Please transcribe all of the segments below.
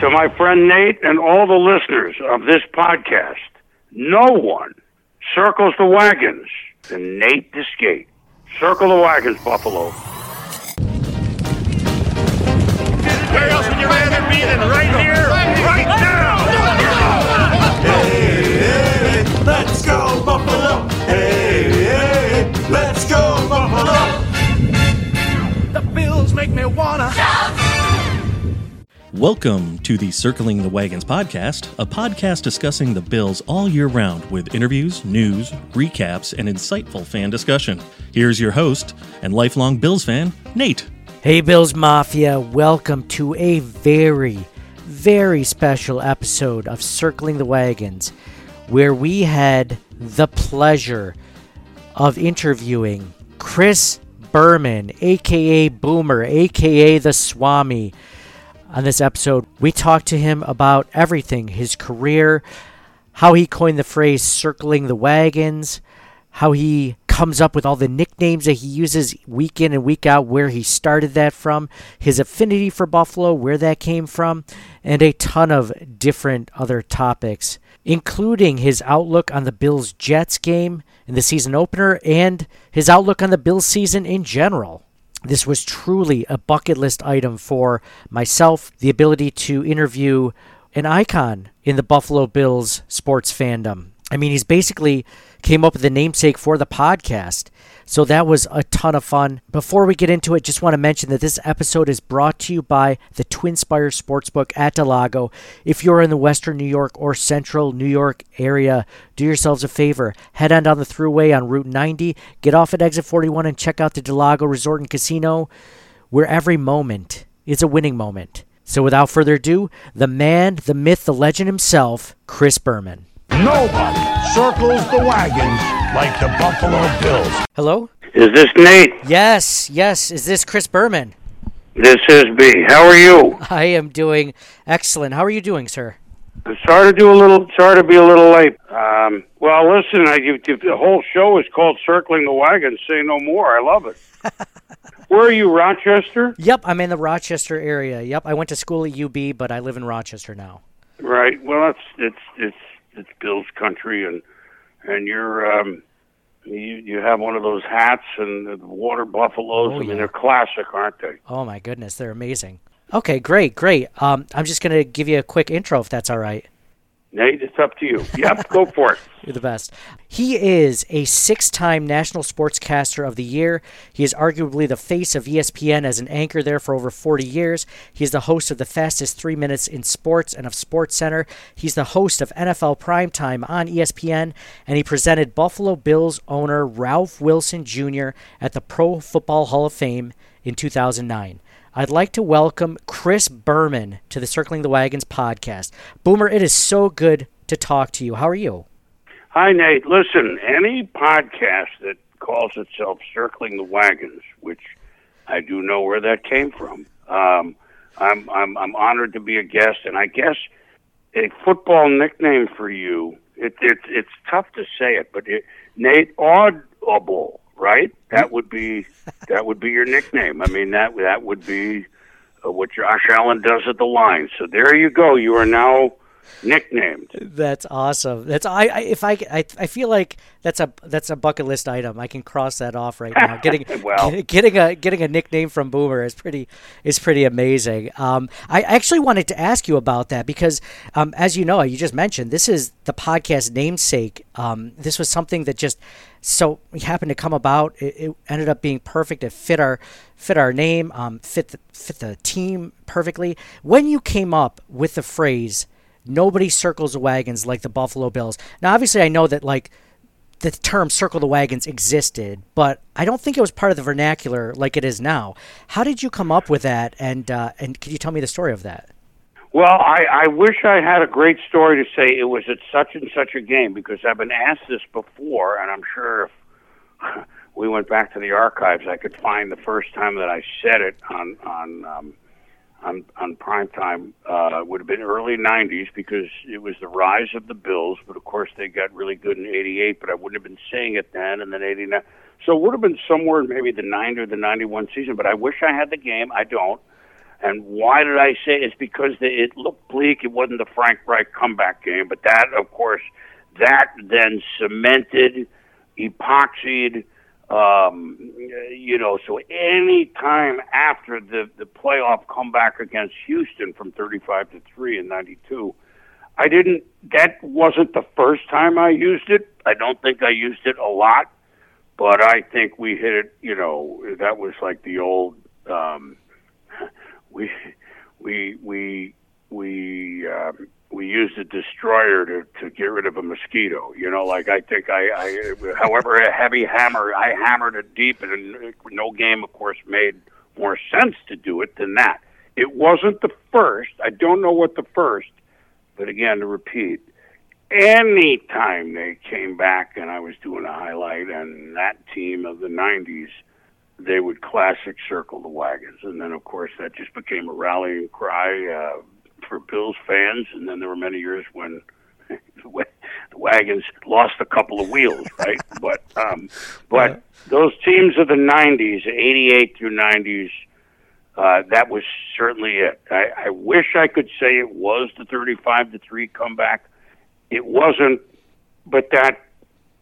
to my friend Nate and all the listeners of this podcast. No one circles the wagons than Nate Discate. Circle the wagons, Buffalo. Where else would you rather be than right here, Welcome to the Circling the Wagons podcast, a podcast discussing the Bills all year round with interviews, news, recaps, and insightful fan discussion. Here's your host and lifelong Bills fan, Nate. Hey, Bills Mafia, welcome to a very, very special episode of Circling the Wagons, where we had the pleasure of interviewing Chris Berman, aka Boomer, aka the Swami. On this episode, we talked to him about everything his career, how he coined the phrase circling the wagons, how he comes up with all the nicknames that he uses week in and week out, where he started that from, his affinity for Buffalo, where that came from, and a ton of different other topics, including his outlook on the Bills Jets game in the season opener and his outlook on the Bills season in general. This was truly a bucket list item for myself, the ability to interview an icon in the Buffalo Bills sports fandom. I mean, he's basically came up with the namesake for the podcast. So that was a ton of fun. Before we get into it, just want to mention that this episode is brought to you by the Twin Spires Sportsbook at del Lago. If you're in the Western New York or Central New York area, do yourselves a favor. Head on down the thruway on Route 90, get off at exit 41, and check out the del Lago Resort and Casino, where every moment is a winning moment. So without further ado, the man, the myth, the legend himself, Chris Berman. Nobody circles the wagons like the Buffalo Bills. Hello? Is this Nate? Yes, yes. Is this Chris Berman? This is B. How are you? I am doing excellent. How are you doing, sir? I'm sorry to do a little. Sorry to be a little late. Um, well, listen, I, you, you- the whole show is called "Circling the Wagons." Say no more. I love it. Where are you, Rochester? Yep, I'm in the Rochester area. Yep, I went to school at UB, but I live in Rochester now. Right. Well, it's it's it's it's Bill's country, and and you're um, you you have one of those hats and the water buffaloes. Oh, I mean, yeah. they're classic, aren't they? Oh my goodness, they're amazing. Okay, great, great. Um, I'm just gonna give you a quick intro if that's all right. Nate, it's up to you. Yep, go for it. You're the best. He is a six time National Sportscaster of the Year. He is arguably the face of ESPN as an anchor there for over 40 years. He is the host of the fastest three minutes in sports and of Sports Center. He's the host of NFL Primetime on ESPN, and he presented Buffalo Bills owner Ralph Wilson Jr. at the Pro Football Hall of Fame in 2009. I'd like to welcome Chris Berman to the Circling the Wagons podcast. Boomer, it is so good to talk to you. How are you? Hi, Nate. Listen, any podcast that calls itself "Circling the Wagons," which I do know where that came from, um, I'm I'm I'm honored to be a guest, and I guess a football nickname for you. It, it it's tough to say it, but it, Nate Audible, right? That would be that would be your nickname. I mean that that would be uh, what Josh Allen does at the line. So there you go. You are now nicknamed. That's awesome. That's I, I if I, I I feel like that's a that's a bucket list item. I can cross that off right now. Getting Well. get- getting a getting a nickname from Boomer is pretty is pretty amazing. Um, I actually wanted to ask you about that because um, as you know, you just mentioned this is the podcast namesake. Um, this was something that just so happened to come about. It, it ended up being perfect. It fit our fit our name, um, fit the, fit the team perfectly. When you came up with the phrase nobody circles the wagons like the Buffalo Bills. Now, obviously, I know that like the term "circle the wagons" existed, but I don't think it was part of the vernacular like it is now. How did you come up with that? And uh, and could you tell me the story of that? Well, I, I wish I had a great story to say it was at such and such a game because I've been asked this before, and I'm sure if we went back to the archives, I could find the first time that I said it on on um, on on prime time. Uh, would have been early '90s because it was the rise of the Bills, but of course they got really good in '88. But I wouldn't have been saying it then, and then '89. So it would have been somewhere maybe the '90 or the '91 season. But I wish I had the game. I don't. And why did I say it's because the, it looked bleak. It wasn't the Frank Reich comeback game, but that, of course, that then cemented, epoxied. Um, you know, so any time after the the playoff comeback against Houston from 35 to three in '92, I didn't. That wasn't the first time I used it. I don't think I used it a lot, but I think we hit it. You know, that was like the old. Um, we we we we um, we used a destroyer to to get rid of a mosquito. You know, like I think I, I however a heavy hammer, I hammered it deep, and no game, of course, made more sense to do it than that. It wasn't the first. I don't know what the first, but again, to repeat, any time they came back and I was doing a highlight and that team of the '90s they would classic circle the wagons, and then of course that just became a rallying cry uh, for Bills fans. And then there were many years when the wagons lost a couple of wheels, right? but um, but yeah. those teams of the '90s, '88 through '90s. Uh, that was certainly it. I, I wish I could say it was the 35 to three comeback. It wasn't, but that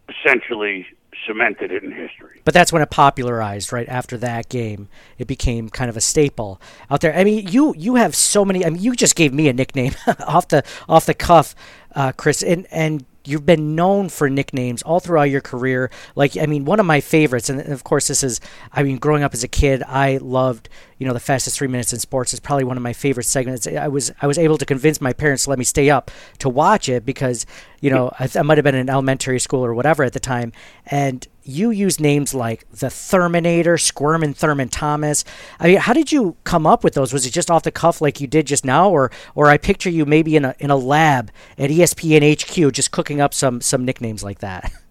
essentially cemented it in history. But that's when it popularized, right after that game. It became kind of a staple out there. I mean, you you have so many. I mean, you just gave me a nickname off the off the cuff, uh, Chris, and and you've been known for nicknames all throughout your career. Like, I mean, one of my favorites, and of course, this is, I mean, growing up as a kid, I loved, you know, the fastest three minutes in sports is probably one of my favorite segments. I was, I was able to convince my parents to let me stay up to watch it because, you know, I, I might have been in elementary school or whatever at the time, and you use names like the Terminator, Squirmin' Thurman Thomas. I mean, how did you come up with those? Was it just off the cuff like you did just now, or or I picture you maybe in a in a lab at ESPN HQ just cooking up some some nicknames like that?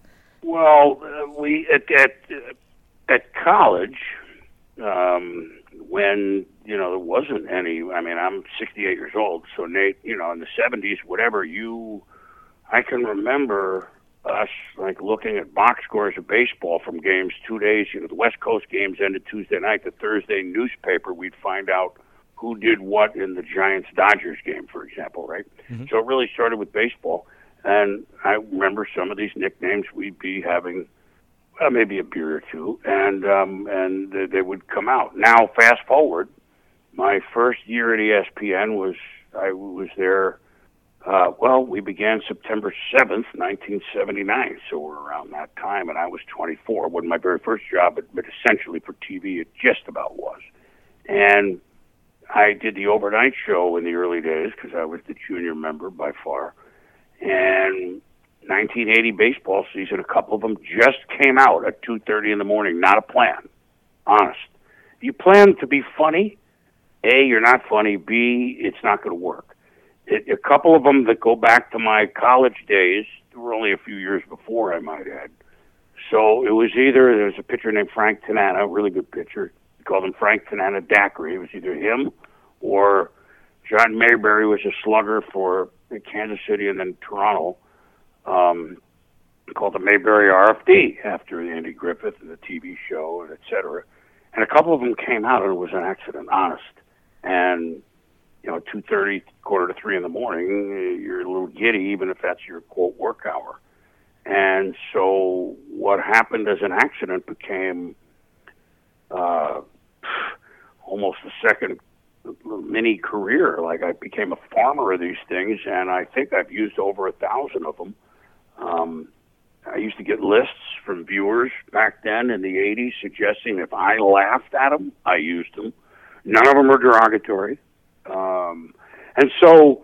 Well, uh, we at at, at college um, when you know there wasn't any. I mean, I'm 68 years old, so Nate, you know, in the 70s, whatever you, I can remember us like looking at box scores of baseball from games two days. You know, the West Coast games ended Tuesday night. The Thursday newspaper, we'd find out who did what in the Giants Dodgers game, for example, right? Mm-hmm. So it really started with baseball. And I remember some of these nicknames we'd be having, well, maybe a beer or two, and um, and they, they would come out. Now, fast forward, my first year at ESPN was I was there uh, well, we began September 7th, 1979, so we're around that time, and I was 24. It wasn't my very first job, but, but essentially for TV, it just about was. And I did the overnight show in the early days because I was the junior member by far. And 1980 baseball season, a couple of them just came out at 2:30 in the morning. Not a plan, honest. You plan to be funny. A, you're not funny. B, it's not going to work a couple of them that go back to my college days. There were only a few years before, I might add. So it was either there was a pitcher named Frank Tanana, really good pitcher. We called him Frank Tanana Daiquiri. It was either him or John Mayberry was a slugger for Kansas City and then Toronto. Um, called the Mayberry RFD after Andy Griffith and the TV show and et cetera. And a couple of them came out and it was an accident, honest. And you know, two thirty, quarter to three in the morning, you're a little giddy, even if that's your quote work hour. And so, what happened as an accident became uh, almost a second mini career. Like I became a farmer of these things, and I think I've used over a thousand of them. Um, I used to get lists from viewers back then in the 80s suggesting if I laughed at them, I used them. None of them are derogatory. Um, and so,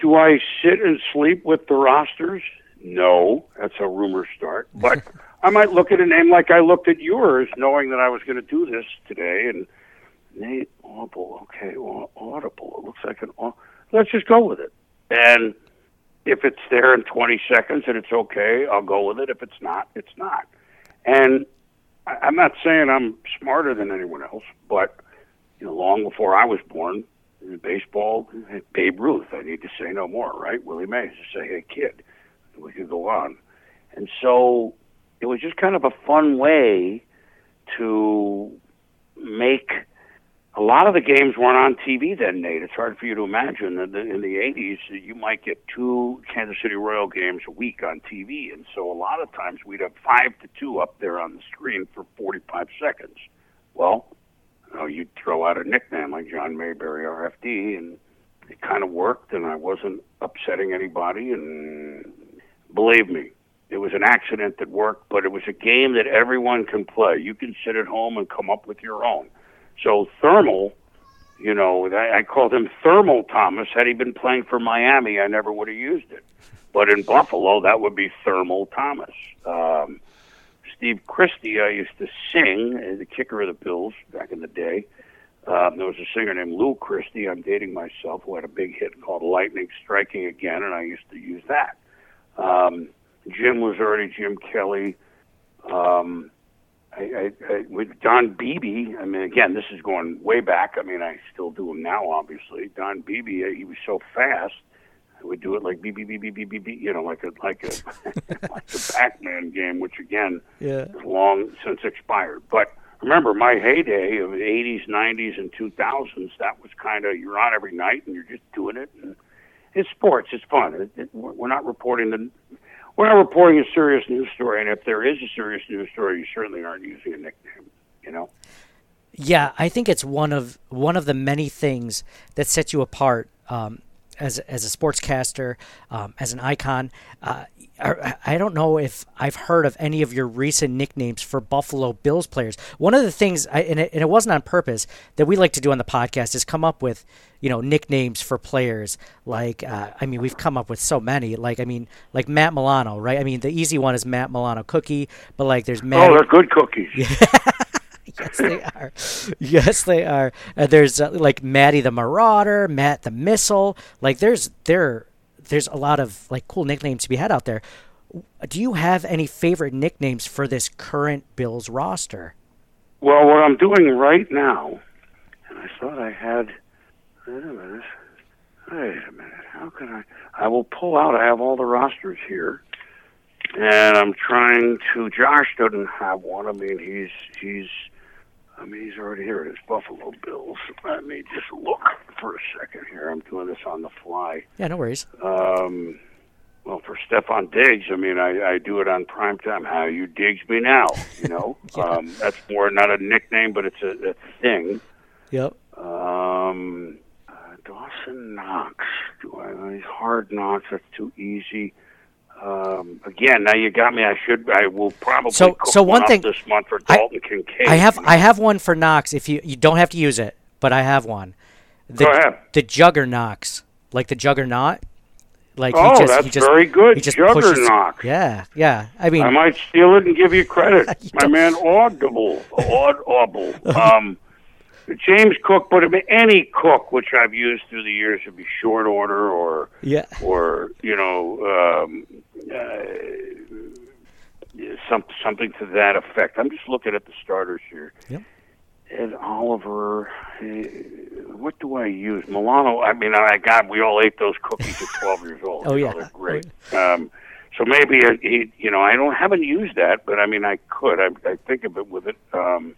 do I sit and sleep with the rosters? No, that's how rumors start. But I might look at a name like I looked at yours, knowing that I was going to do this today. And Nate Audible, okay, well, Audible. It looks like an. Let's just go with it. And if it's there in 20 seconds and it's okay, I'll go with it. If it's not, it's not. And I'm not saying I'm smarter than anyone else, but you know, long before I was born, baseball, Babe Ruth. I need to say no more, right? Willie Mays to say, "Hey, kid," we could go on, and so it was just kind of a fun way to make a lot of the games weren't on TV then, Nate. It's hard for you to imagine that in the 80s you might get two Kansas City Royal games a week on TV, and so a lot of times we'd have five to two up there on the screen for 45 seconds. Well, you know, you'd throw out a nickname like John Mayberry RFD, and it kind of worked, and I wasn't upsetting anybody, and believe me, it was an accident that worked, but it was a game that everyone can play. You can sit at home and come up with your own. So Thermal, you know, I, I called him Thermal Thomas. Had he been playing for Miami, I never would have used it. But in Buffalo, that would be Thermal Thomas. Um, Steve Christie, I used to sing, uh, the kicker of the Bills back in the day. Um, there was a singer named Lou Christie. I'm dating myself, who had a big hit called "Lightning Striking Again," and I used to use that. Um, Jim was already Jim Kelly. Um, I, I, I, with Don Beebe, I mean, again, this is going way back. I mean, I still do him now, obviously. Don Beebe, uh, he was so fast. I would do it like beep beep beep beep beep beep, beep you know, like a like a like the Pac-Man game, which again Yeah. is long since expired. But remember, my heyday of the '80s, '90s, and 2000s, that was kind of you're on every night and you're just doing it. And it's sports. It's fun. It, it, we're we're not reporting the we're not reporting a serious news story, and if there is a serious news story, you certainly aren't using a nickname. You know. Yeah, I think it's one of one of the many things that sets you apart um, as as a sportscaster, um, as an icon. Uh, I I don't know if I've heard of any of your recent nicknames for Buffalo Bills players. One of the things, I, and, it, and it wasn't on purpose, that we like to do on the podcast is come up with, you know, nicknames for players. Like, uh, I mean, we've come up with so many. Like, I mean, like Matt Milano, right? I mean, the easy one is Matt Milano Cookie, but like, there's Matt. Oh, they're good cookies. yes, they are. Yes, they are. Uh, there's uh, like Maddie the Marauder, Matt the Missile. Like there's there there's a lot of like cool nicknames to be had out there. Do you have any favorite nicknames for this current Bills roster? Well, what I'm doing right now, and I thought I had. Wait a minute. Wait a minute. How can I? I will pull out. I have all the rosters here, and I'm trying to. Josh doesn't have one. I mean, he's he's. I mean, he's already here. It is Buffalo Bills. Let me just look for a second here. I'm doing this on the fly. Yeah, no worries. Um, well, for Stefon Diggs, I mean, I, I do it on prime time. How you digs me now? You know, um, that's more not a nickname, but it's a, a thing. Yep. Um, uh, Dawson Knox. Do I? These hard knocks. That's too easy. Um, again, now you got me. I should. I will probably. So- so one up thing- this month for I- Dalton Kincaid. I have I have one for Knox. If you you don't have to use it, but I have one. The, Go ahead. The Juggernauts, like the Juggernaut. Like Oh, he just, that's he just, very good. He just Juggernaut. Yeah, yeah. I mean, I might steal it and give you credit. You My man Audible. Aud- Audible. Um, James Cook, but any cook, which I've used through the years, would be short order or, yeah. or you know, um, uh, some, something to that effect. I'm just looking at the starters here. Yep. Ed Oliver. eh, What do I use? Milano. I mean, I God, we all ate those cookies at 12 years old. Oh, You know, yeah. they're great. Um, so maybe uh, he, you know, I don't haven't used that, but I mean, I could. I, I think of it with it. Um,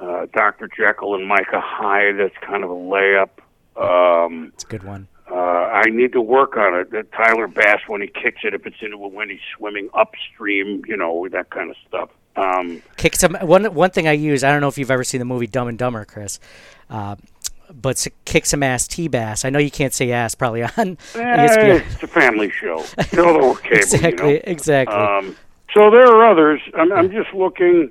uh, Dr. Jekyll and Micah Hyde. That's kind of a layup. Um, It's a good one. I need to work on it. That Tyler Bass when he kicks it, if it's into a when he's swimming upstream, you know, that kind of stuff. Um, Kick some one one thing I use. I don't know if you've ever seen the movie Dumb and Dumber, Chris. Uh, but kick some ass T bass. I know you can't say ass probably on Eh, it's a family show. Cable, exactly, you know. exactly. Um, so there are others. I'm, I'm just looking.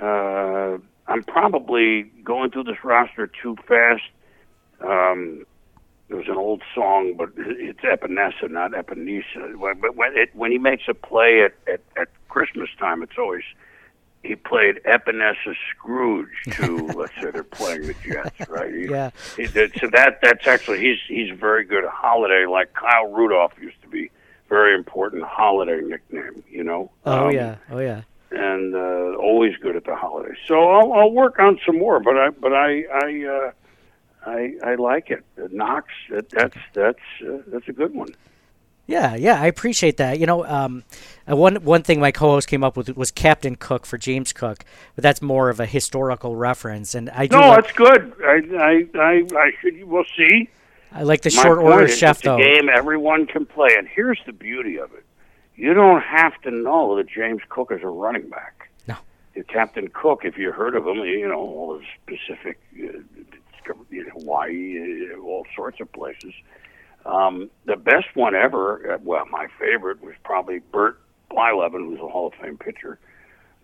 Uh, I'm probably going through this roster too fast. Um, there was an old song, but it's Epenesa, not Epinesa. But when, it, when he makes a play at, at, at Christmas time, it's always he played Epenesa Scrooge to let's say they're playing the Jets, right? He- Yeah. he did- so that that's actually he's he's very good at holiday. Like Kyle Rudolph used to be very important holiday nickname, you know. oh Um, yeah, oh yeah. and uh, always good at the holidays. So I'll, I'll work on some more, but I but I I uh, I, I like it. Knox, that, that's that's uh, that's a good one. Yeah, yeah, I appreciate that. You know, um, uh, one one thing my co-host came up with was Captain Cook for James Cook, but that's more of a historical reference. And I do No, like, that's good. I, I, I, I should. We'll see. I like the My short order is chef it's though. a game everyone can play, and here's the beauty of it: you don't have to know that James Cook is a running back. No. Captain Cook, if you heard of him, you know all the specific, uh, in Hawaii, uh, all sorts of places. Um, the best one ever, uh, well, my favorite was probably Bert Blyleven, who's a Hall of Fame pitcher.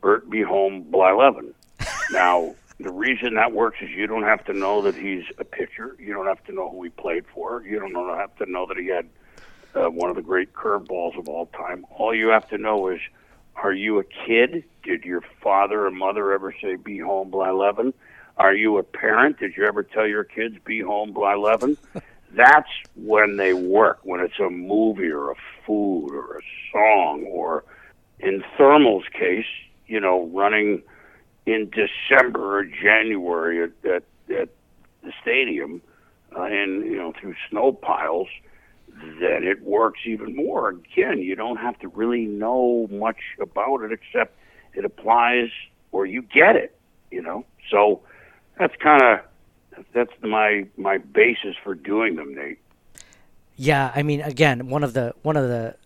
Bert Be Home Blyleven. now, the reason that works is you don't have to know that he's a pitcher. You don't have to know who he played for. You don't have to know that he had uh, one of the great curveballs of all time. All you have to know is, are you a kid? Did your father or mother ever say "Be home, Blyleven"? Are you a parent? Did you ever tell your kids "Be home, by eleven? That's when they work. When it's a movie or a food or a song or, in Thermal's case, you know, running in December or January at, at, at the stadium uh, and, you know, through snow piles, then it works even more. Again, you don't have to really know much about it except it applies or you get it, you know. So that's kind of that's my my basis for doing them, Nate. Yeah, I mean, again, one of the one of the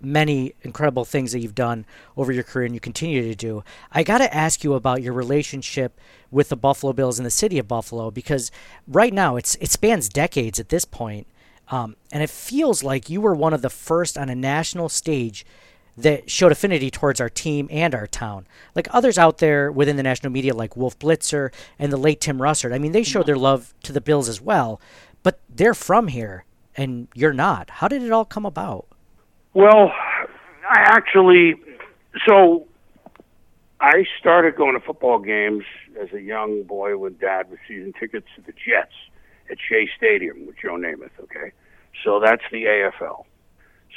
many incredible things that you've done over your career and you continue to do. I got to ask you about your relationship with the Buffalo Bills and the city of Buffalo because right now it's it spans decades at this point. Um, and it feels like you were one of the first on a national stage that showed affinity towards our team and our town. Like others out there within the national media, like Wolf Blitzer and the late Tim Russert, I mean, they showed mm-hmm. their love to the Bills as well, but they're from here and you're not. How did it all come about? Well, I actually, so I started going to football games as a young boy when Dad was season tickets to the Jets at Shea Stadium with Joe Namath. Okay, so that's the AFL.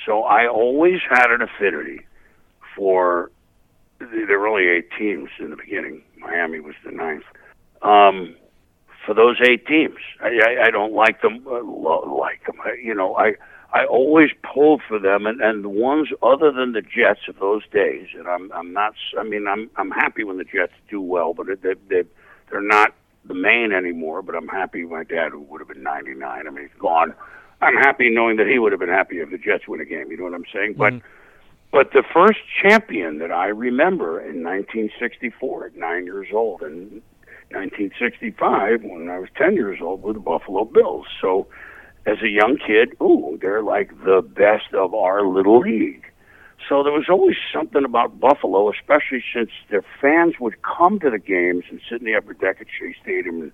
So I always had an affinity for. There were only eight teams in the beginning. Miami was the ninth. Um, for those eight teams, I, I, I don't like them. Uh, lo- like them, I, you know. I I always pulled for them, and and the ones other than the Jets of those days. And I'm I'm not. I mean, I'm I'm happy when the Jets do well, but they they they're not the main anymore. But I'm happy my dad, who would have been 99. I mean, he's gone. I'm happy knowing that he would have been happy if the Jets win a game. You know what I'm saying? But mm-hmm. but the first champion that I remember in 1964 at nine years old, and 1965 when I was 10 years old were the Buffalo Bills. So as a young kid, ooh, they're like the best of our little league. So there was always something about Buffalo, especially since their fans would come to the games and sit in the upper deck at Shea Stadium and,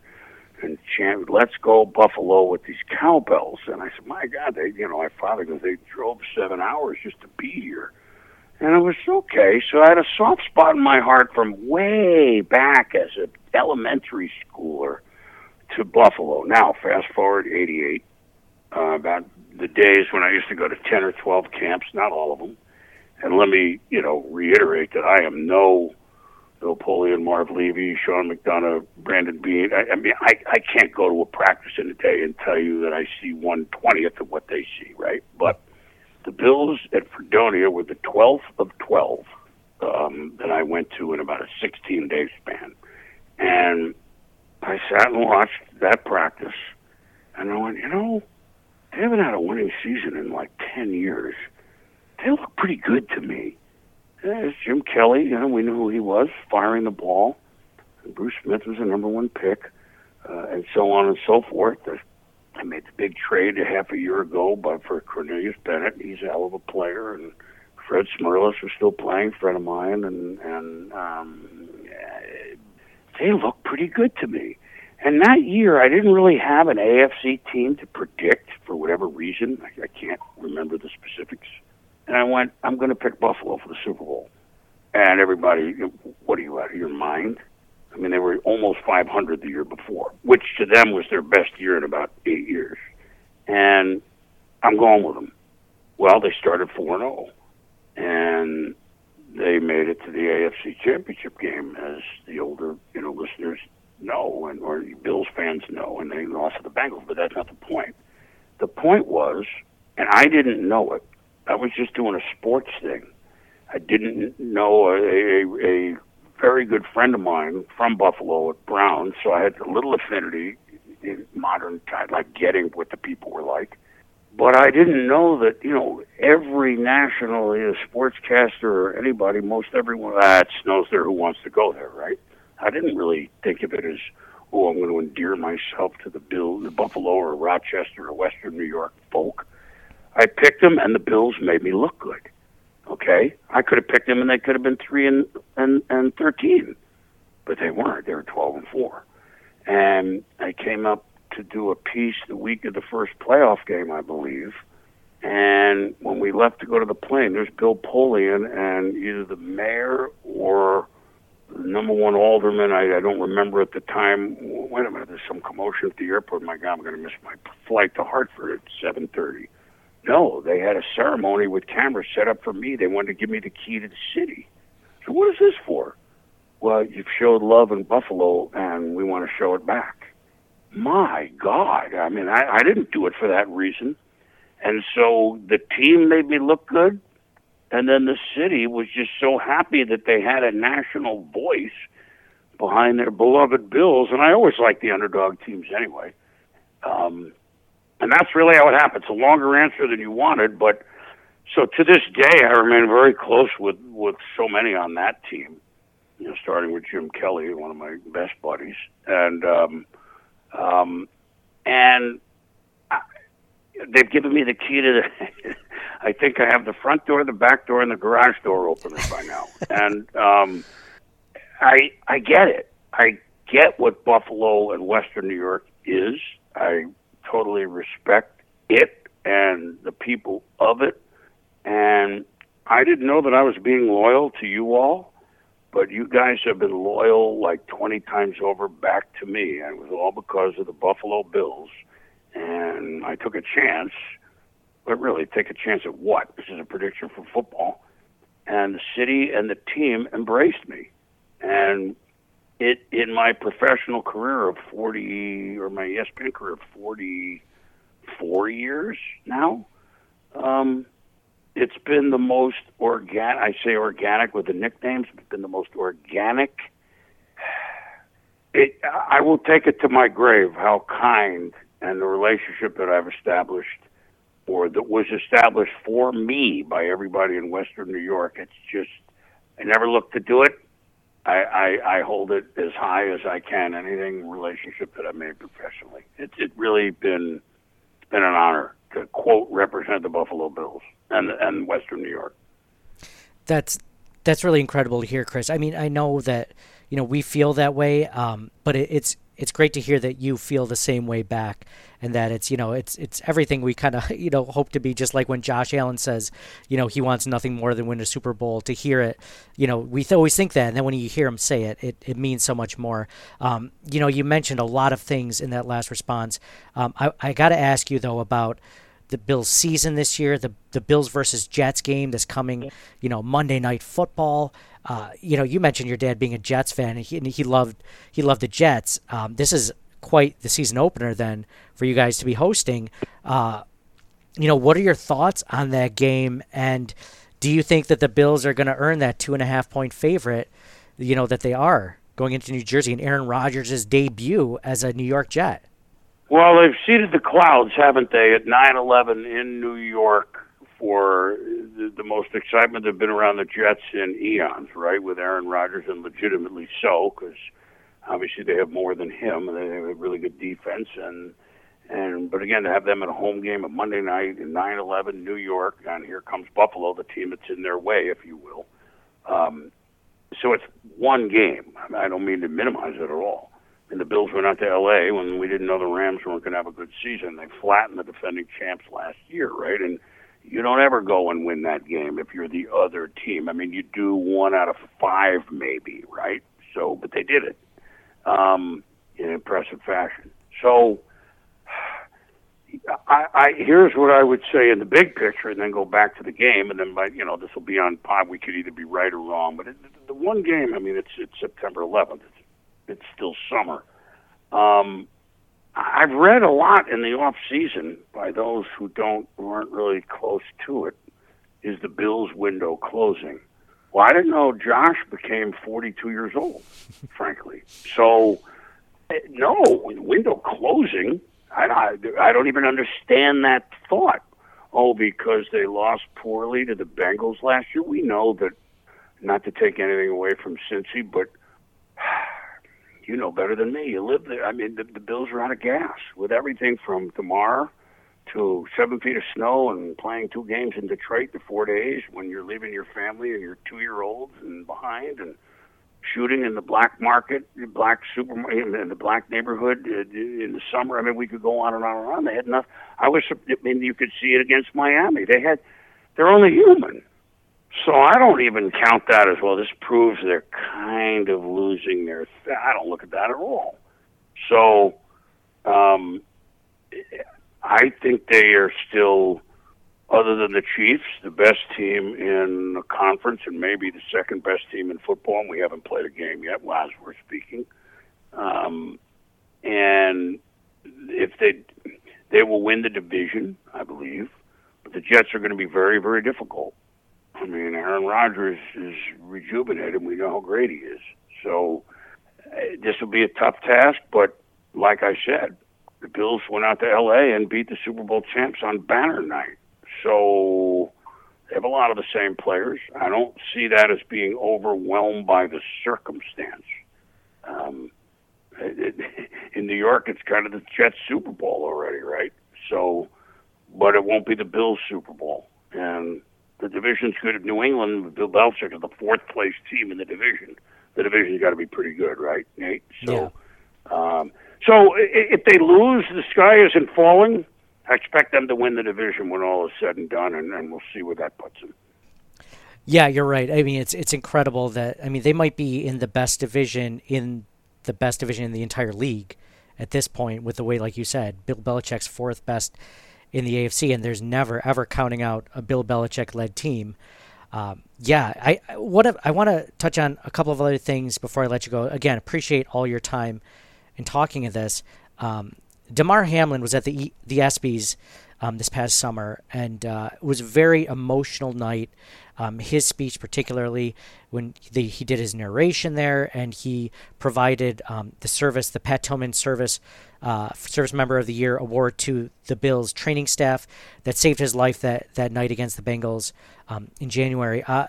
and chant "Let's go Buffalo" with these cowbells. And I said, "My God, they, you know, my father goes, they drove seven hours just to be here." And it was okay. So I had a soft spot in my heart from way back as an elementary schooler to Buffalo. Now, fast forward 88, uh, about the days when I used to go to 10 or 12 camps, not all of them. And let me, you know, reiterate that I am no Napoleon, Marv Levy, Sean McDermott, Brandon Beane. I, I mean, I, I can't go to a practice in a day and tell you that I see one twentieth of what they see, right? But the Bills at Fredonia were the 12th of 12 um, that I went to in about a 16 day span. And I sat and watched that practice, and I went, you know, they haven't had a winning season in like 10 years. They look pretty good to me. There's Jim Kelly, you know, we knew who he was, firing the ball. And Bruce Smith was the number one pick, uh, and so on and so forth. I made the big trade a half a year ago, but for Cornelius Bennett, he's a hell of a player, and Fred Smerlas was still playing, friend of mine, and and um, they look pretty good to me. And that year, I didn't really have an AFC team to predict for whatever reason. I, I can't remember the specifics. And I went, I'm going to pick Buffalo for the Super Bowl. And everybody, what are you out of your mind? I mean, they were almost 500 the year before, which to them was their best year in about eight years. And I'm going with them. Well, they started 4 0, and they made it to the AFC Championship game, as the older you know listeners know, and or Bills fans know, and they lost to the Bengals. But that's not the point. The point was, and I didn't know it, I was just doing a sports thing. I didn't know a, a, a very good friend of mine from Buffalo at Brown, so I had a little affinity in modern time, like getting what the people were like. But I didn't know that, you know, every national uh, sportscaster or anybody, most everyone that knows there who wants to go there, right? I didn't really think of it as, oh, I'm going to endear myself to the Bill, the Buffalo or Rochester or Western New York folk. I picked them, and the Bills made me look good. Okay, I could have picked them, and they could have been three and and and thirteen, but they weren't. They were twelve and four. And I came up to do a piece the week of the first playoff game, I believe. And when we left to go to the plane, there's Bill Polian and either the mayor or the number one alderman. I, I don't remember at the time. Wait a minute, there's some commotion at the airport. My God, I'm going to miss my flight to Hartford at 7:30. No, they had a ceremony with cameras set up for me. They wanted to give me the key to the city. So what is this for? Well, you've showed love in Buffalo, and we want to show it back. My God, I mean, I, I didn't do it for that reason. And so the team made me look good, and then the city was just so happy that they had a national voice behind their beloved Bills. And I always like the underdog teams anyway. Um, and that's really how it happened. It's a longer answer than you wanted, but so to this day, I remain very close with with so many on that team. You know, starting with Jim Kelly, one of my best buddies, and um, um, and I, they've given me the key to the. I think I have the front door, the back door, and the garage door open by now, and um, I I get it. I get what Buffalo and Western New York is. I totally respect it and the people of it. And I didn't know that I was being loyal to you all, but you guys have been loyal like 20 times over back to me. And it was all because of the Buffalo Bills. And I took a chance, but really, take a chance at what? This is a prediction for football. And the city and the team embraced me. And it in my professional career of 40 or my ESPN career of 44 years now um, it's been the most organic I say organic with the nicknames it's been the most organic. It, I will take it to my grave how kind and the relationship that I've established or that was established for me by everybody in Western New York. It's just I never looked to do it I, I, I hold it as high as I can. Anything relationship that I've made professionally, it's it really been it's been an honor to quote represent the Buffalo Bills and and Western New York. That's that's really incredible to hear, Chris. I mean, I know that you know we feel that way, um, but it, it's it's great to hear that you feel the same way back and that it's you know it's it's everything we kind of you know hope to be just like when Josh Allen says you know he wants nothing more than win a Super Bowl to hear it. You know we th- always think that and then when you hear him say it it, it means so much more. Um, you know you mentioned a lot of things in that last response. Um, I, I got to ask you though about the Bills season this year, the the Bills versus Jets game that's coming, you know, Monday night football. Uh, you know, you mentioned your dad being a Jets fan, and he, and he loved he loved the Jets. Um, this is quite the season opener then for you guys to be hosting. Uh, you know, what are your thoughts on that game, and do you think that the Bills are going to earn that two and a half point favorite? You know that they are going into New Jersey and Aaron Rodgers' debut as a New York Jet. Well, they've seeded the clouds, haven't they, at 9/11 in New York for the, the most excitement they've been around the Jets in eons, right? With Aaron Rodgers, and legitimately so, because obviously they have more than him, and they have a really good defense, and and but again to have them at a home game at Monday night in 9/11 New York, and here comes Buffalo, the team that's in their way, if you will. Um, so it's one game. I don't mean to minimize it at all and the Bills went out to L.A. when we didn't know the Rams weren't going to have a good season. They flattened the defending champs last year, right? And you don't ever go and win that game if you're the other team. I mean, you do one out of five, maybe, right? So, but they did it um, in impressive fashion. So, I, I here's what I would say in the big picture, and then go back to the game, and then by you know this will be on pod. We could either be right or wrong, but it, the one game, I mean, it's it's September 11th. It's it's still summer. Um, I've read a lot in the off season by those who don't who aren't really close to it, is the Bills' window closing. Well, I didn't know Josh became 42 years old, frankly. So, eh, no, window closing. I, I, I don't even understand that thought. Oh, because they lost poorly to the Bengals last year. We know that. Not to take anything away from Cincy, but you know better than me. You live there. I mean, the, the Bills are out of gas with everything from tomorrow to seven feet of snow and playing two games in Detroit in four days when you're leaving your family and your two year olds and behind and shooting in the black market, black supermarket, in the black neighborhood uh, in the summer. I mean, we could go on and on and on. They had enough. I was. I mean, you could see it against Miami. They had. They're only human. So I don't even count that as well. This proves they're kind of losing their. I don't look at that at all. So, um, I think they are still, other than the Chiefs, the best team in the conference and maybe the second best team in football. And we haven't played a game yet, as we're speaking. Um, and if they they will win the division, I believe, but the Jets are going to be very, very difficult. I mean, Aaron Rodgers is rejuvenated. We know how great he is. So uh, this will be a tough task, but like I said, the Bills went out to L.A. and beat the Super Bowl champs on banner night. So they have a lot of the same players. I don't see that as being overwhelmed by the circumstance. Um, it, it, in New York, it's kind of the Jets Super Bowl already, right? So, but it won't be the Bills Super Bowl. And the division's good. If New England, Bill Belichick is the fourth place team in the division. The division's got to be pretty good, right, Nate? So, yeah. um, so if they lose, the sky isn't falling. I expect them to win the division when all is said and done, and, and we'll see where that puts them. Yeah, you're right. I mean, it's it's incredible that I mean they might be in the best division in the best division in the entire league at this point with the way, like you said, Bill Belichick's fourth best in the AFC, and there's never ever counting out a Bill Belichick led team. Um, yeah, I what I want to touch on a couple of other things before I let you go. Again, appreciate all your time in talking of this. Um, Damar Hamlin was at the the ESPYS um, this past summer, and uh, it was a very emotional night. Um, his speech, particularly when the, he did his narration there, and he provided um, the service, the Pat Tillman Service uh, Service Member of the Year award to the Bills training staff that saved his life that that night against the Bengals um, in January. Uh,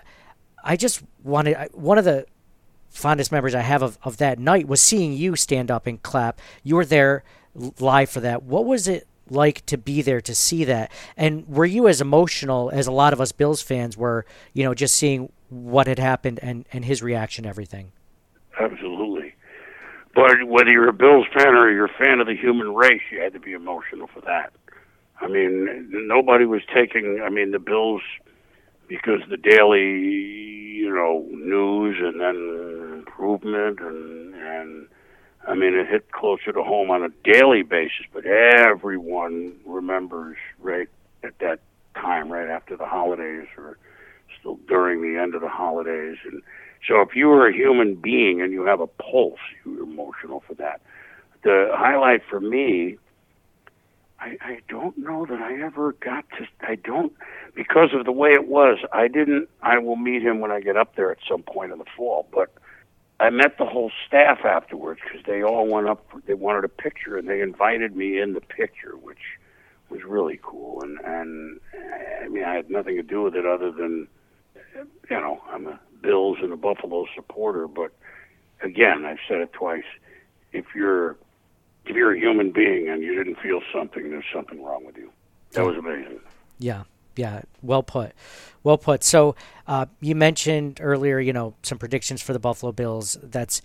I just wanted one of the fondest memories I have of, of that night was seeing you stand up and clap. You were there live for that. What was it like to be there to see that? And were you as emotional as a lot of us Bills fans were, you know, just seeing what had happened and, and his reaction to everything? Absolutely. But whether you're a Bills fan or you're a fan of the human race, you had to be emotional for that. I mean, nobody was taking, I mean, the Bills, because the daily, you know, news and then improvement and, and, I mean, it hit closer to home on a daily basis, but everyone remembers right at that time, right after the holidays, or still during the end of the holidays. And so, if you were a human being and you have a pulse, you're emotional for that. The highlight for me, I, I don't know that I ever got to. I don't because of the way it was. I didn't. I will meet him when I get up there at some point in the fall, but I met the whole staff afterwards because they all went up. They wanted a picture, and they invited me in the picture, which was really cool. And and I mean, I had nothing to do with it other than, you know, I'm a Bills and a Buffalo supporter. But again, I've said it twice. If you're if you're a human being and you didn't feel something, there's something wrong with you. That was amazing. Yeah, yeah, well put, well put. So uh, you mentioned earlier, you know, some predictions for the Buffalo Bills. That's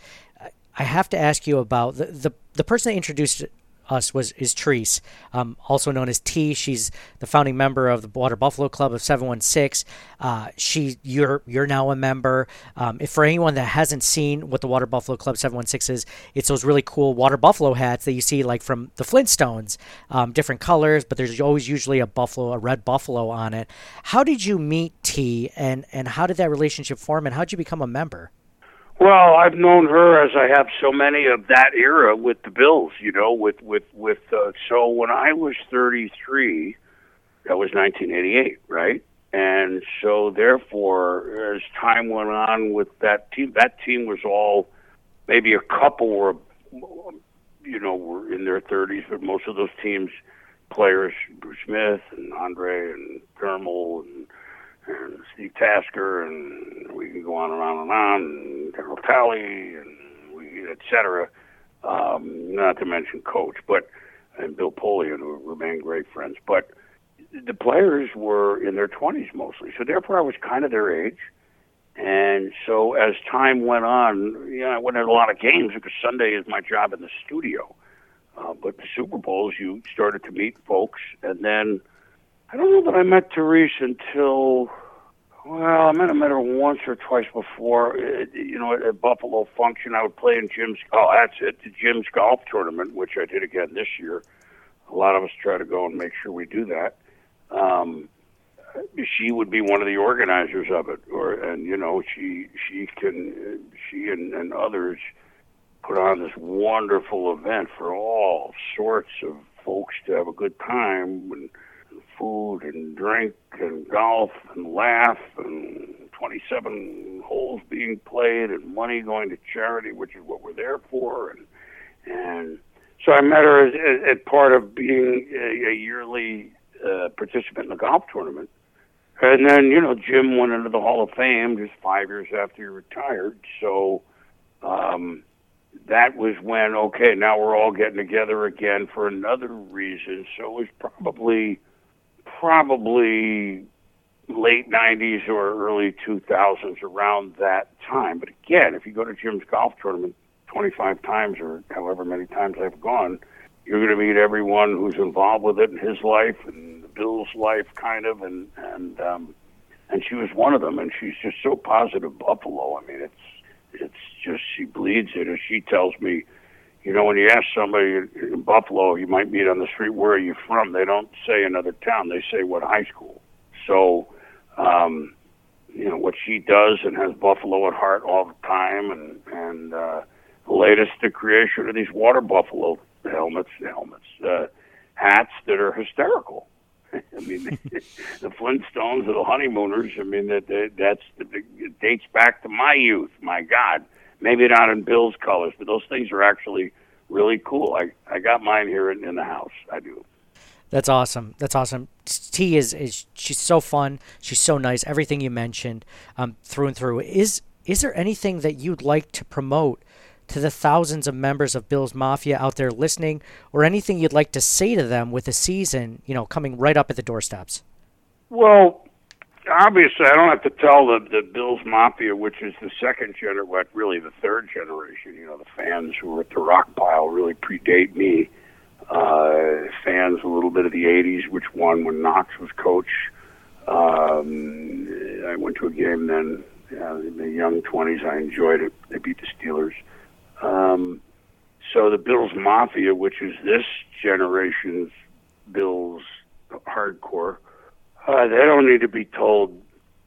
I have to ask you about the the, the person that introduced us was is Therese, um, also known as T. She's the founding member of the Water Buffalo Club of 716. Uh, she you're you're now a member. Um, if for anyone that hasn't seen what the Water Buffalo Club 716 is, it's those really cool water buffalo hats that you see like from the Flintstones, um, different colors, but there's always usually a buffalo, a red buffalo on it. How did you meet T, and and how did that relationship form, and how did you become a member? Well, I've known her as I have so many of that era with the Bills. You know, with with with. Uh, so when I was 33, that was 1988, right? And so, therefore, as time went on with that team, that team was all maybe a couple were, you know, were in their 30s, but most of those teams, players, Bruce Smith and Andre and Thermal and, and Steve Tasker, and we can go on and on and on, and Darryl Talley, and et cetera. Um, not to mention Coach, but and Bill Polian, who remain great friends. But the players were in their 20s mostly, so therefore I was kind of their age. And so as time went on, you know, I went to a lot of games because Sunday is my job in the studio. Uh, but the Super Bowls, you started to meet folks, and then I don't know that I met Therese until well, I met I met once or twice before. Uh, you know, at Buffalo function, I would play in Jim's. Oh, that's it, the Jim's golf tournament, which I did again this year. A lot of us try to go and make sure we do that. Um, she would be one of the organizers of it, or and you know she she can she and, and others put on this wonderful event for all sorts of folks to have a good time and food and drink and golf and laugh and 27 holes being played and money going to charity, which is what we're there for, and and so I met her as, as, as part of being a, a yearly uh, participant in the golf tournament and then, you know, Jim went into the Hall of Fame just five years after he retired. So um, that was when, okay, now we're all getting together again for another reason. So it was probably, probably late 90s or early 2000s around that time. But again, if you go to Jim's golf tournament 25 times or however many times I've gone, you're going to meet everyone who's involved with it in his life and Bill's life, kind of, and and um, and she was one of them, and she's just so positive. Buffalo. I mean, it's it's just she bleeds it, as she tells me. You know, when you ask somebody in Buffalo, you might meet on the street, where are you from? They don't say another town. They say what high school. So, um, you know, what she does and has Buffalo at heart all the time, and and uh, the latest, the creation of these water buffalo helmets, helmets, uh, hats that are hysterical. I mean, the Flintstones or the Honeymooners. I mean, that, that that's it dates back to my youth. My God, maybe not in Bill's colors, but those things are actually really cool. I I got mine here in, in the house. I do. That's awesome. That's awesome. T is is she's so fun. She's so nice. Everything you mentioned, um, through and through. Is is there anything that you'd like to promote to the thousands of members of Bill's Mafia out there listening, or anything you'd like to say to them with the season, you know, coming right up at the doorsteps? Well, obviously, I don't have to tell the the Bills Mafia, which is the second generation, what really the third generation. You know, the fans who were at the Rock Pile really predate me. Uh, fans a little bit of the '80s, which won when Knox was coach. Um, I went to a game then. Uh, in the young 20s, I enjoyed it. They beat the Steelers. Um, so the Bills Mafia, which is this generation's Bills hardcore, uh, they don't need to be told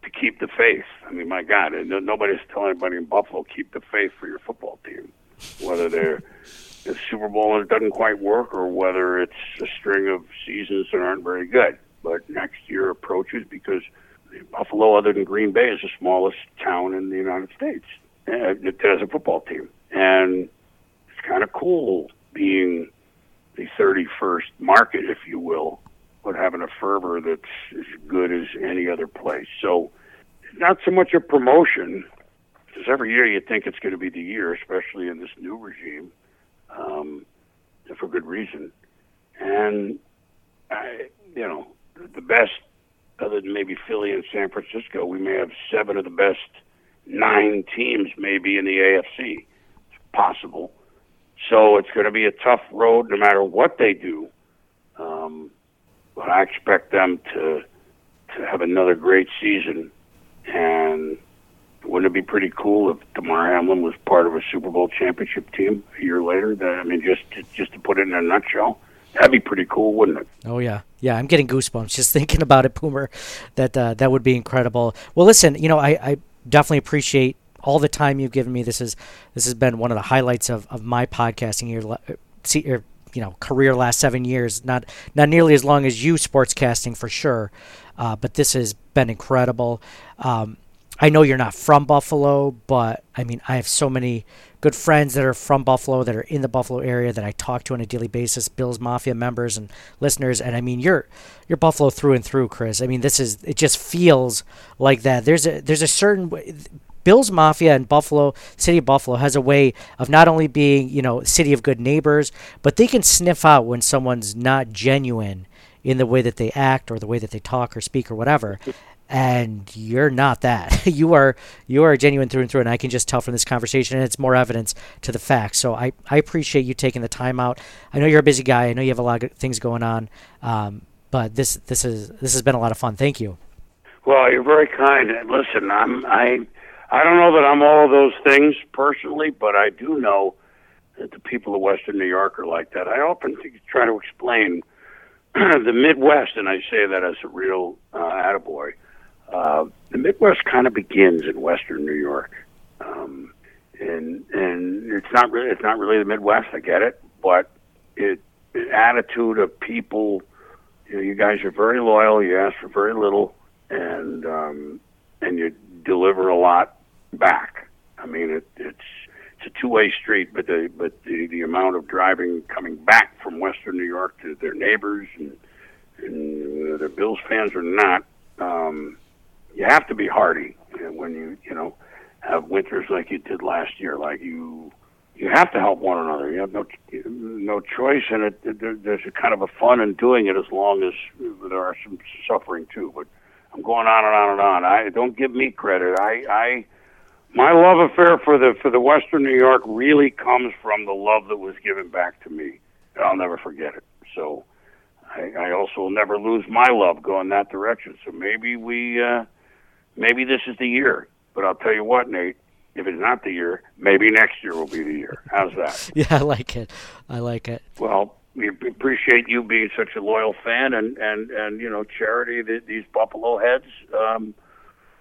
to keep the faith. I mean, my God, nobody's telling anybody in Buffalo keep the faith for your football team, whether they're the Super Bowl and it doesn't quite work, or whether it's a string of seasons that aren't very good. But next year approaches because Buffalo, other than Green Bay, is the smallest town in the United States. It has a football team and it's kind of cool being the 31st market, if you will, but having a fervor that's as good as any other place. So, not so much a promotion, because every year you think it's going to be the year, especially in this new regime, um, for good reason. And I, you know, the best, other than maybe Philly and San Francisco, we may have seven of the best nine teams maybe in the AFC It's possible. So it's going to be a tough road no matter what they do. Um, but I expect them to to have another great season. And wouldn't it be pretty cool if Damar Hamlin was part of a Super Bowl championship team a year later? That, I mean, just to, just to put it in a nutshell, that'd be pretty cool, wouldn't it? Oh yeah, yeah. I'm getting goosebumps just thinking about it, Boomer. That uh, that would be incredible. Well, listen, you know, I, I definitely appreciate all the time you've given me. This is this has been one of the highlights of, of my podcasting year, you know career last seven years. Not not nearly as long as you sportscasting for sure, uh, but this has been incredible. Um, I know you're not from Buffalo, but I mean I have so many good friends that are from Buffalo that are in the Buffalo area that I talk to on a daily basis, Bills Mafia members and listeners, and I mean you're you're Buffalo through and through, Chris. I mean this is it just feels like that. There's a there's a certain Bills Mafia and Buffalo, City of Buffalo has a way of not only being, you know, city of good neighbors, but they can sniff out when someone's not genuine in the way that they act or the way that they talk or speak or whatever. And you're not that. you are you are genuine through and through, and I can just tell from this conversation, and it's more evidence to the facts. So I, I appreciate you taking the time out. I know you're a busy guy. I know you have a lot of things going on, um, but this this is this has been a lot of fun. Thank you. Well, you're very kind. And listen, I'm I I don't know that I'm all of those things personally, but I do know that the people of Western New York are like that. I often try to explain the Midwest, and I say that as a real uh, attaboy. Uh, the Midwest kind of begins in Western New York, um, and and it's not really it's not really the Midwest. I get it, but it the attitude of people. You know, you guys are very loyal. You ask for very little, and um, and you deliver a lot back. I mean, it, it's it's a two-way street, but the but the the amount of driving coming back from Western New York to their neighbors and and uh, Bills fans or not, um, you have to be hardy when you you know have winters like you did last year. Like you you have to help one another. You have no no choice, and it, it, there's a kind of a fun in doing it as long as there are some suffering too. But I'm going on and on and on. I don't give me credit. I I my love affair for the for the Western New York really comes from the love that was given back to me. And I'll never forget it. So I, I also will never lose my love going that direction. So maybe we uh, maybe this is the year. But I'll tell you what, Nate. If it's not the year, maybe next year will be the year. How's that? Yeah, I like it. I like it. Well, we appreciate you being such a loyal fan, and and and you know, charity. The, these Buffalo heads. Um,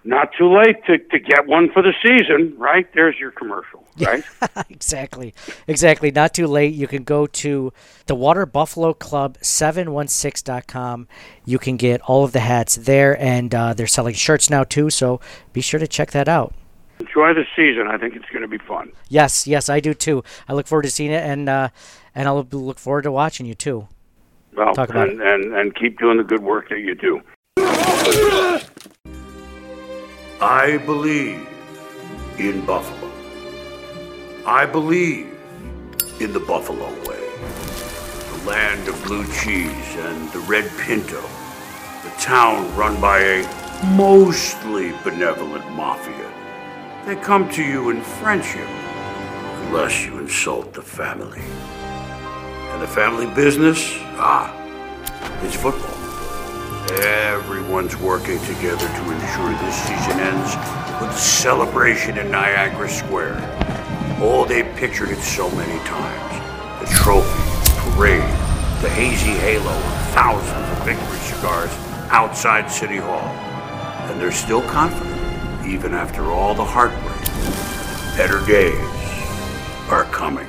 not too late to, to get one for the season, right? There's your commercial, right? exactly. Exactly. Not too late. You can go to the Water Buffalo Club 716.com. You can get all of the hats there, and uh, they're selling shirts now, too. So be sure to check that out. Enjoy the season. I think it's going to be fun. Yes, yes, I do too. I look forward to seeing it, and uh, and I'll look forward to watching you too. Well, Talk about and, and, and keep doing the good work that you do. I believe in Buffalo. I believe in the Buffalo way. The land of blue cheese and the red pinto. The town run by a mostly benevolent mafia. They come to you in friendship, unless you insult the family. And the family business? Ah, it's football. Everyone's working together to ensure this season ends with a celebration in Niagara Square. Oh, they pictured it so many times. The trophy, the parade, the hazy halo of thousands of victory cigars outside City Hall. And they're still confident, even after all the heartbreak. Better days are coming.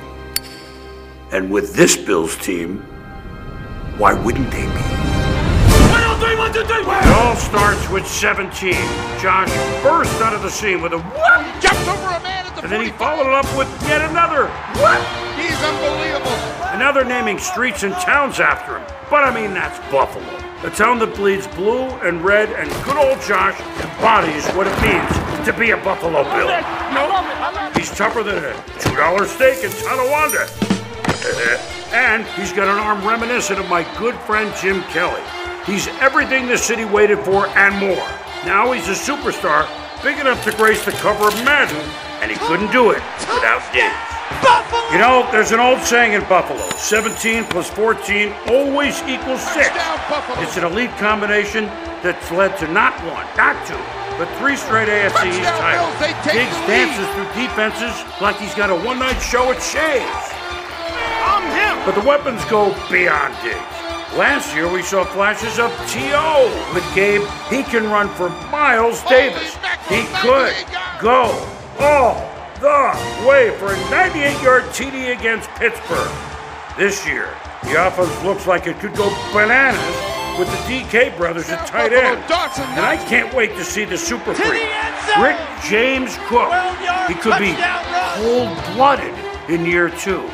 And with this Bills team, why wouldn't they be? It all starts with 17. Josh burst out of the scene with a what? Jumped over a man at the And then he followed up with yet another what? He's unbelievable. And now they're naming streets and towns after him. But I mean, that's Buffalo. A town that bleeds blue and red, and good old Josh embodies what it means to be a Buffalo Bill. No, he's tougher than a $2 steak in Tonawanda. and he's got an arm reminiscent of my good friend Jim Kelly. He's everything the city waited for and more. Now he's a superstar, big enough to grace the cover of Madden, and he couldn't do it without Diggs. You know, there's an old saying in Buffalo 17 plus 14 always equals 6. It's an elite combination that's led to not one, not two, but three straight AFC East titles. Diggs dances through defenses like he's got a one night show at Shea's. I'm him. But the weapons go beyond Diggs. Last year we saw flashes of T.O. with Gabe. He can run for Miles Davis. He could go all the way for a 98 yard TD against Pittsburgh. This year, the offense looks like it could go bananas with the DK brothers at tight end. And I can't wait to see the super freak, Rick James Cook. He could be cold-blooded in year two.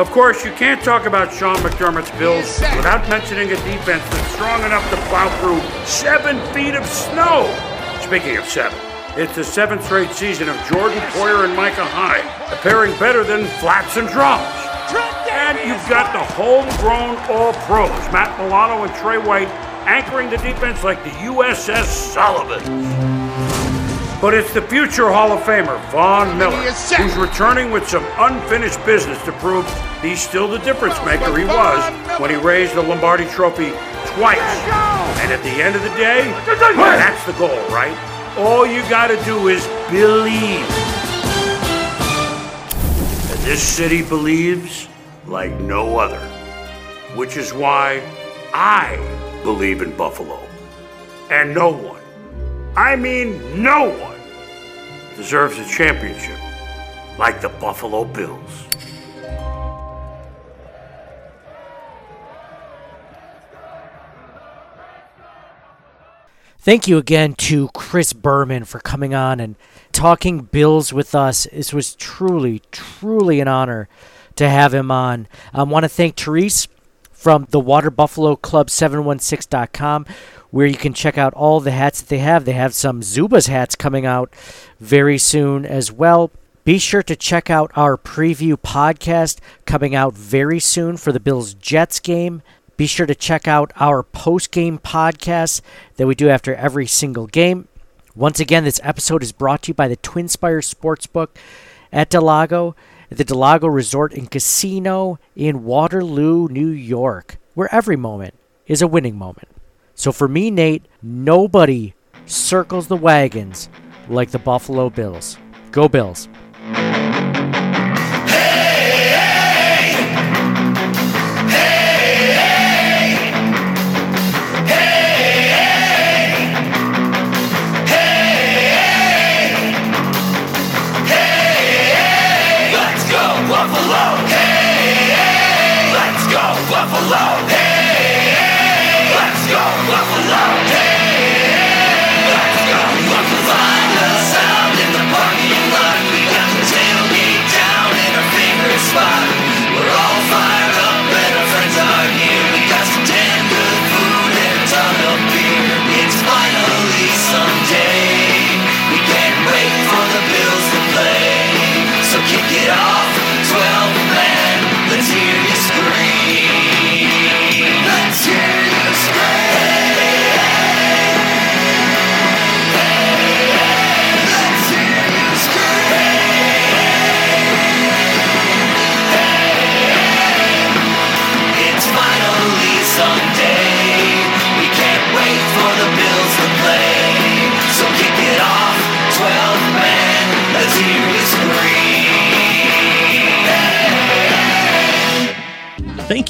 Of course, you can't talk about Sean McDermott's Bills without mentioning a defense that's strong enough to plow through seven feet of snow. Speaking of seven, it's the seventh straight season of Jordan Poyer and Micah Hyde, appearing better than flats and drums. And you've got the homegrown All Pros, Matt Milano and Trey White, anchoring the defense like the USS Sullivan. But it's the future Hall of Famer, Von Miller, who's returning with some unfinished business to prove he's still the difference maker he was when he raised the Lombardi Trophy twice. And at the end of the day, that's the goal, right? All you gotta do is believe. And this city believes like no other. Which is why I believe in Buffalo. And no one, I mean no one, deserves a championship like the Buffalo Bills. Thank you again to Chris Berman for coming on and talking Bills with us. This was truly, truly an honor to have him on. I want to thank Therese from the Water Buffalo Club 716.com where you can check out all the hats that they have. They have some Zubaz hats coming out very soon as well. Be sure to check out our preview podcast coming out very soon for the Bills Jets game. Be sure to check out our post game podcast that we do after every single game. Once again, this episode is brought to you by the Twin Spire Sportsbook at del Lago, at the del Lago Resort and Casino in Waterloo, New York, where every moment is a winning moment. So for me, Nate, nobody circles the wagons like the Buffalo Bills. Go Bills.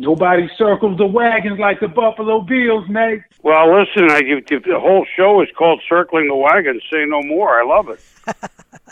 Nobody circles the wagons like the Buffalo Bills, Nate. Well, listen, I, if the whole show is called "Circling the Wagons." Say no more. I love it.